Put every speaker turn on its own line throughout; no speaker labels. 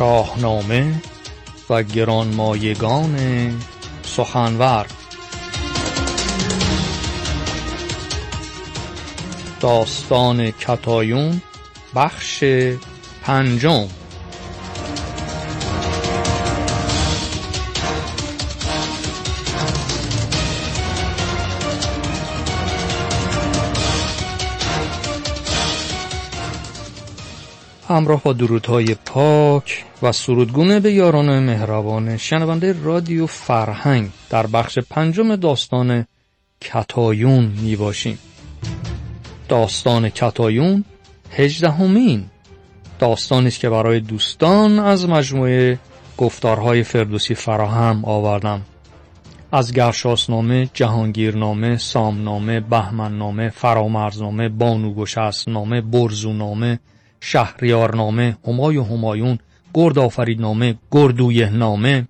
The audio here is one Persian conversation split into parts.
شاهنامه و گرانمایگان سخنور. داستان کتایون بخش پنجم. همراه با درودهای پاک و سرودگونه به یاران مهربان شنونده رادیو فرهنگ در بخش پنجم داستان کتایون می باشیم. داستان کتایون هجدهمین داستانی است که برای دوستان از مجموعه گفتارهای فردوسی فراهم آوردم از گرشاسنامه، جهانگیرنامه، سامنامه، بهمننامه، فرامرزنامه، بانوگشسنامه، برزونامه، شهریارنامه، همای و همایون، گرد آفریدنامه، گردویه نامه،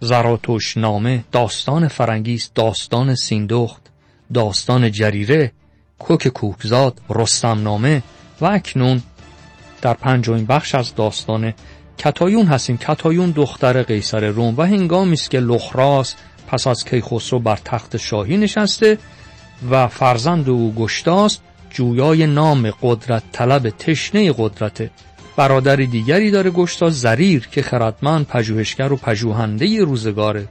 زراتوش نامه، داستان فرنگیس، داستان سیندخت، داستان جریره، کوک کوکزاد، رستم نامه و اکنون در پنجمین بخش از داستان کتایون هستیم. کتایون دختر قیصر روم و هنگامی است که لخراس پس از کیخسرو بر تخت شاهی نشسته و فرزند او گشتاست. جویای نام قدرت طلب تشنه قدرت. برادر دیگری داره گشتا زریر که خردمند پژوهشگر و پژوهنده روزگاره.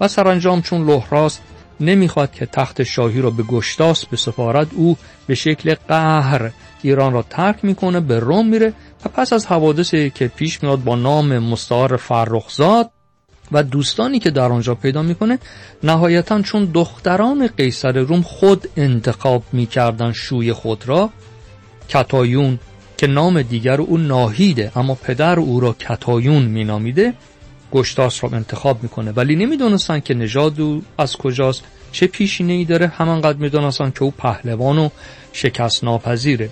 و سرانجام چون لحراست نمی‌خواد که تخت شاهی را به گشتاس به سفارت او به شکل قهر ایران را ترک می‌کنه به روم میره و پس از حوادثی که پیش میاد با نام مستعار فرخزاد و دوستانی که در آنجا پیدا می‌کنه نهایتا چون دختران قیصر روم خود انتخاب می‌کردن شوی خود را کتایون که نام دیگر او ناهیده اما پدر او را کتایون مینامیده گشتاس را انتخاب می‌کنه. ولی نمی‌دونستن که نژاد او از کجاست چه پیشینه ای داره همانقدر می‌دونستن که او پهلوان و شکست ناپذیره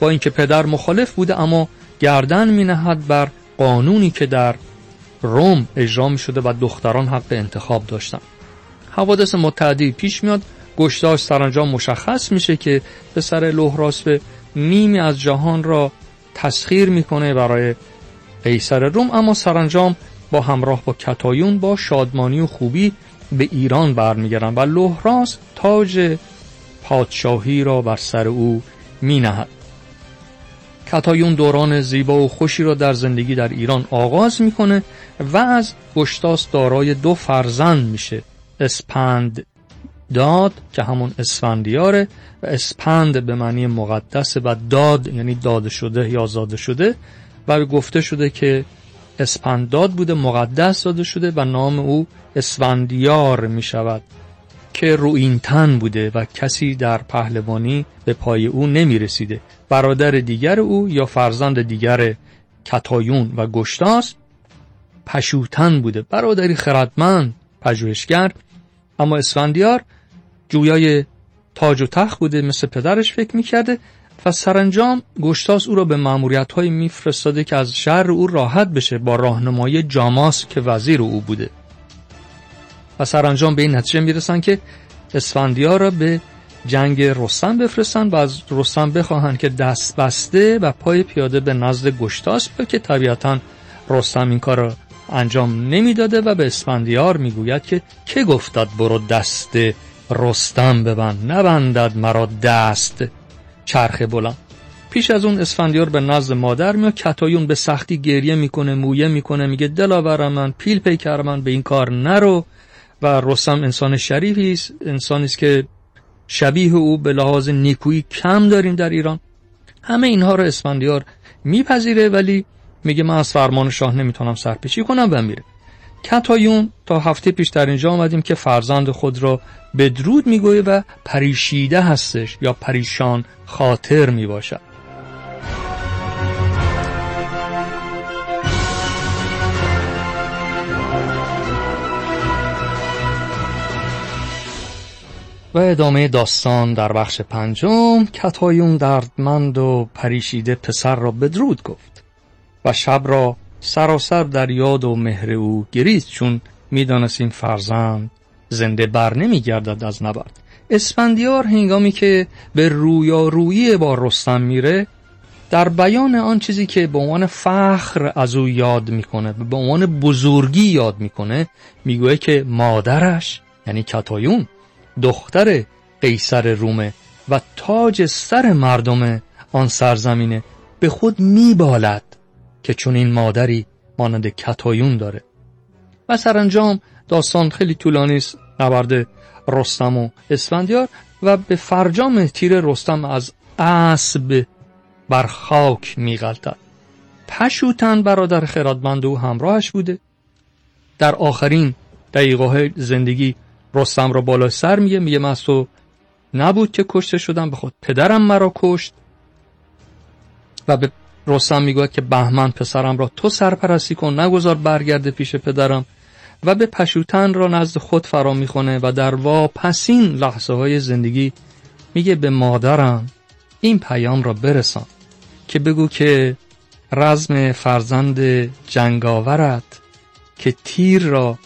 با اینکه پدر مخالف بوده اما گردن مینهد بر قانونی که در روم اجرا می شده و دختران حق انتخاب داشتن. حوادث متعدی پیش میاد گشتاش سرانجام مشخص میشه که پسر لوهراس به نیمی از جهان را تسخیر می‌کنه برای قیصر روم اما سرانجام با همراه با کتایون با شادمانی و خوبی به ایران برمیگردن و لوهراس تاج پادشاهی را بر سر او می کتایون دوران زیبا و خوشی را در زندگی در ایران آغاز می‌کنه و از گشتاس دارای دو فرزند میشه. اسپند داد که همون اسفندیاره و اسپند به معنی مقدس و داد یعنی داده شده یا زاده شده و گفته شده که اسپنداد بوده مقدس داده شده و نام او اسفندیار می شود که روینتن بوده و کسی در پهلوانی به پای او نمی رسیده برادر دیگر او یا فرزند دیگر کتایون و گشتاس پشوتن بوده. برادری خردمند پژوهشگر. اما اسفندیار جویای تاج و تخت بوده مثل پدرش فکر می‌کرده و سرانجام گشتاس او را به معمولیت های میفرستاده که از شهر او راحت بشه با راهنمایی جاماس که وزیر او بوده. و سرانجام به این نتیجه می‌رسن که اسفندیار را به جنگ رستم بفرستن و از رستم بخواهند که دست بسته و پای پیاده به نزد گشتاس به که طبیعتا رستم این کار را انجام نمی‌داده و به اسفندیار می‌گوید که که گفتد برو دست رستم ببند نبندد مرا دست. چرخ بلند. پیش از اون اسفندیار به نزد مادر میاد کتایون به سختی گریه می‌کنه مویه می‌کنه میگه دلاور من پیل پیکر من به این کار نرو. و رستم انسان شریفی است انسانی است که شبیه او به لحاظ نیکویی کم داریم در ایران. همه اینها رو اسفندیار میپذیره ولی میگه من از فرمان شاه نمی‌تونم سرپیچی کنم و میره. کتایون تا هفته پیش در اینجا آمدیم که فرزند خود را بدرود می‌گویه و پریشیده هستش یا پریشان خاطر می‌باشد. و ادامه داستان در بخش پنجم کتایون دردمند و پریشیده پسر را بدرود گفت و شب را سراسر در یاد و مهر او گریست چون می‌دانست این فرزند زنده بر نمی گردد از نبرد. اسفندیار هنگامی که به رویارویی با رستم میره در بیان آن چیزی که به عنوان فخر از او یاد می‌کنه به عنوان بزرگی یاد می‌کنه میگوه که مادرش یعنی کتایون دختر قیصر رومه و تاج سر مردم آن سرزمینه به خود میبالد که چون این مادری مانند کتایون داره. و سرانجام داستان خیلی طولانی است نبرد رستم و اسفندیار و به فرجام تیر رستم از اسب بر خاک میغلطد. پشوتن برادر خردمند او همراهش بوده. در آخرین دقیقه زندگی رستم را بالا سر میگه میگه من نبود که کشته شدم به خود پدرم مرا کشت. و به رستم می‌گوید که بهمن پسرم را تو سرپرستی کن نگذار برگرده پیش پدرم. و به پشوتن را نزد خود فرا می‌خونه و در واپسین لحظه های زندگی میگه به مادرم این پیام را برسان که بگو که رزم فرزند جنگاورت که تیر را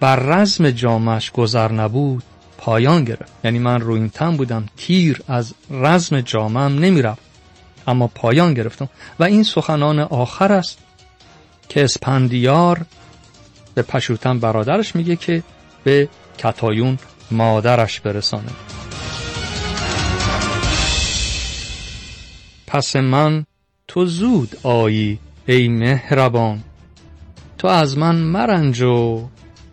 بر رزم جامش گذر نبود پایان گرفت. یعنی من رو این تن بودم تیر از رزم جامم نمی‌رفت. اما پایان گرفتم. و این سخنان آخر است که اسپندیار به پشوتن برادرش میگه که به کتایون مادرش برسانه. پس من تو زود آیی ای مهربان. تو از من مرنج و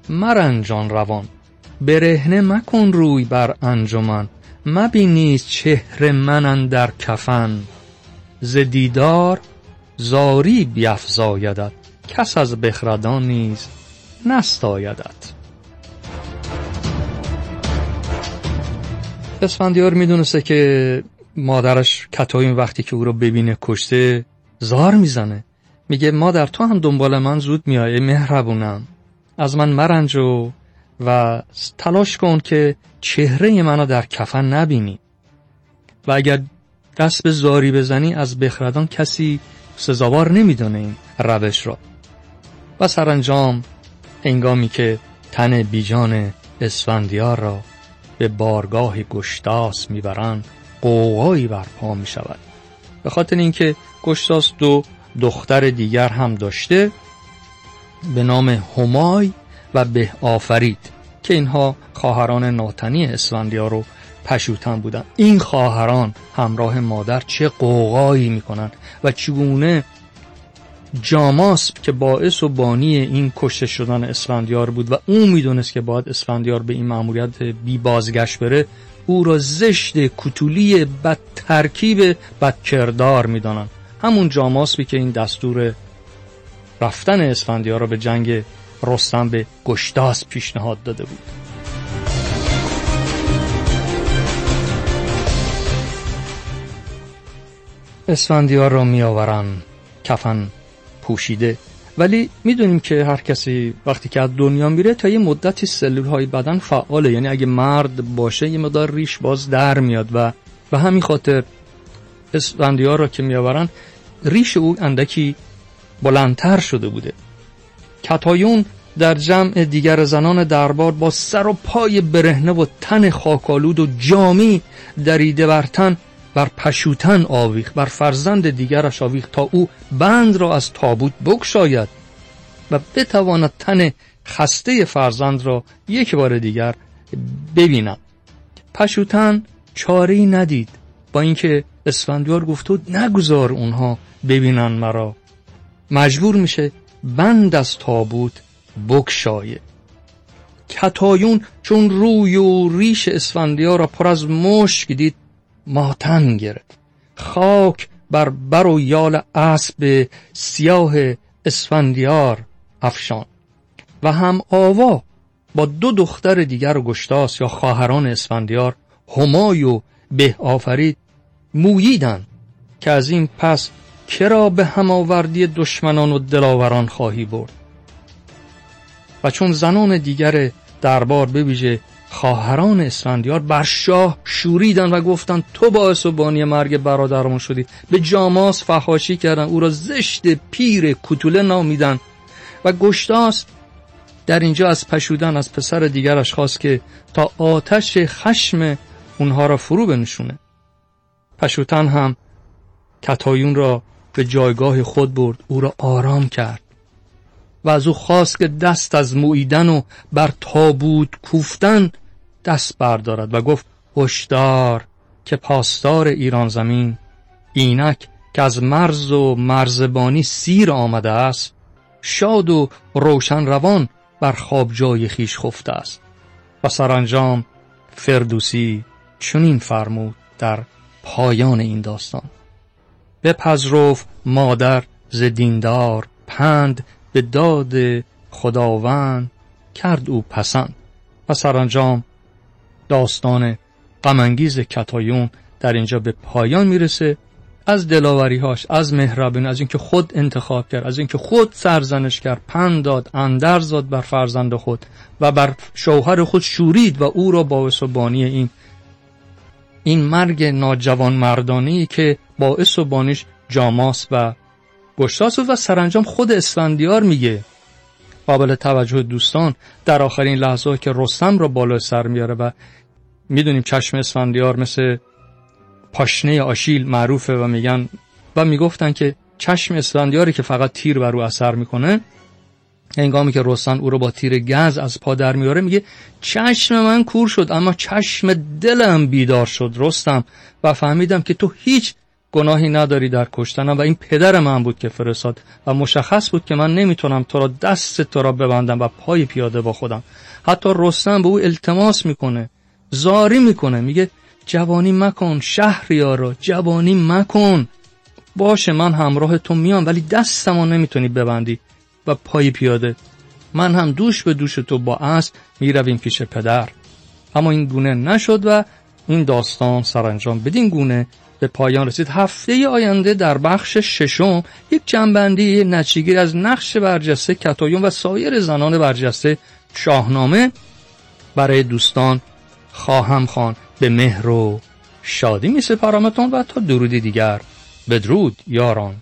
مرنجان روان. برهنه مکن روی بر انجمن. مبینی چهره من در کفن. ز دیدار زاری بیفزایدت. کس از بخردان نیز نستایدت. اسفندیار می‌دونسته که مادرش کتایم وقتی که او رو ببینه کشته زار می‌زنه. میگه مادر تو هم دنبال من زود میای مهربونم. از من مرنج و و تلاش کن که چهره منو در کفن نبینی. و اگر دست به زاری بزنی از بخردان کسی سزاوار نمی‌دونه این روش را. و سرانجام انگامی که تن بیجان اسفندیار را به بارگاه گشتاس می‌برند قوقایی برپا می شود به خاطر اینکه گشتاس دو دختر دیگر هم داشته به نام همای و به آفرید که اینها خواهران ناتنی اسفندیار رو پشوتن بودن. این خواهران همراه مادر چه قوقایی می‌کنن و چگونه جاماسب که باعث و بانی این کشته شدن اسفندیار بود و اون می‌دونست که باید اسفندیار به این مأموریت بی بازگشت بره او را زشت کتولی بد ترکیب بد کردار می‌دانند. همون جاماسبی که این دستور رفتن اسفندیار را به جنگ رستم به گشتاس پیشنهاد داده بود. اسفندیار را میآورن کفن پوشیده. ولی می‌دونیم که هر کسی وقتی که از دنیا میره تا یه مدتی سلول های بدن فعاله. یعنی اگه مرد باشه یه مدار ریش باز در میاد و به همین خاطر اسفندیار را که میآورن ریش او اندکی بلندتر شده بوده. کتایون در جمع دیگر زنان دربار با سر و پای برهنه و تن خاکالود و جامی دریده بر تن بر پشوتن آویخ بر فرزند دیگرش آویخ تا او بند را از تابوت بکشاید و بتواند تن خسته فرزند را یک بار دیگر ببیند. پشوتن چاره ندید. با اینکه اسفندیار گفت نگذار اونها ببینن مرا. مجبور میشه بند از تابوت بکشایه کتایون چون روی و ریش اسفندیار را پر از مشک دید ماتم گرفت. خاک بر بر و یال اسب سیاه اسفندیار افشان و هم آوا با دو دختر دیگر گشتاس یا خواهران اسفندیار همای و به آفرید موییدن که از این پس کرا به هماوردی دشمنان و دلاوران خواهی برد؟ و چون زنان دیگر دربار بویژه خواهران اسفندیار بر شاه شوریدن و گفتند تو باعث و بانی مرگ برادرمون شدی. به جاماس فحاشی کردن او را زشت پیر کتوله نامیدن و گشتاس در اینجا از پشودن از پسر دیگرش خواست که تا آتش خشم اونها را فرو بنشونه. پشوتن هم کتایون را به جایگاه خود برد. او را آرام کرد و از او خواست که دست از مویدن و بر تابوت کوفتن دست بردارد و گفت هشدار که پاسدار ایران زمین اینک که از مرز و مرزبانی سیر آمده است شاد و روشن روان بر خواب جای خیش خفته است. و سرانجام فردوسی چنین فرمود در پایان این داستان. بپذرف مادر ز دیندار پند به داد خداوند کرد او پسند. و سرانجام داستان غمانگیز کتایون در اینجا به پایان می‌رسه. از دلاوریهاش از مهربون از اینکه خود انتخاب کرد از اینکه خود سرزنش کرد پند داد اندر زاد بر فرزند خود و بر شوهر خود شورید و او را باعث و بانی این این مرگ ناجوان مردانی که باعث و بانیش جاماس و گشتاس و سرانجام خود اسفندیار میگه. قابل توجه دوستان در آخرین لحظه که رستم را بالا سر میاره و می‌دونیم چشم اسفندیار مثل پاشنه آشیل معروفه و میگن و می‌گفتن که چشم اسفندیاری که فقط تیر بر او اثر می‌کنه هنگامی که رستم او رو با تیر گز از پا در میاره میگه چشم من کور شد اما چشم دلم بیدار شد رستم. و فهمیدم که تو هیچ گناهی نداری در کشتنم و این پدر من بود که فرستاد و مشخص بود که من نمی‌تونم تو را دست تو را ببندم و پای پیاده با خودم. حتی رستم به او التماس می‌کنه زاری می‌کنه میگه جوانی مکن شهریارا جوانی مکن. باشه من همراه تو میام ولی دستمو نمی‌تونی ببندی. و پای پیاده. من هم دوش به دوش تو با اسب می‌رویم پیش پدر. اما این گونه نشد و این داستان سرانجام بدین گونه به پایان رسید. هفته آینده در بخش ششم یک جنبندی نچیگیر از نقش برجسته کتایون و سایر زنان برجسته شاهنامه برای دوستان خواهم خان به مهر و شادی می سپارمتون و تا درودی دیگر. بدرود یاران.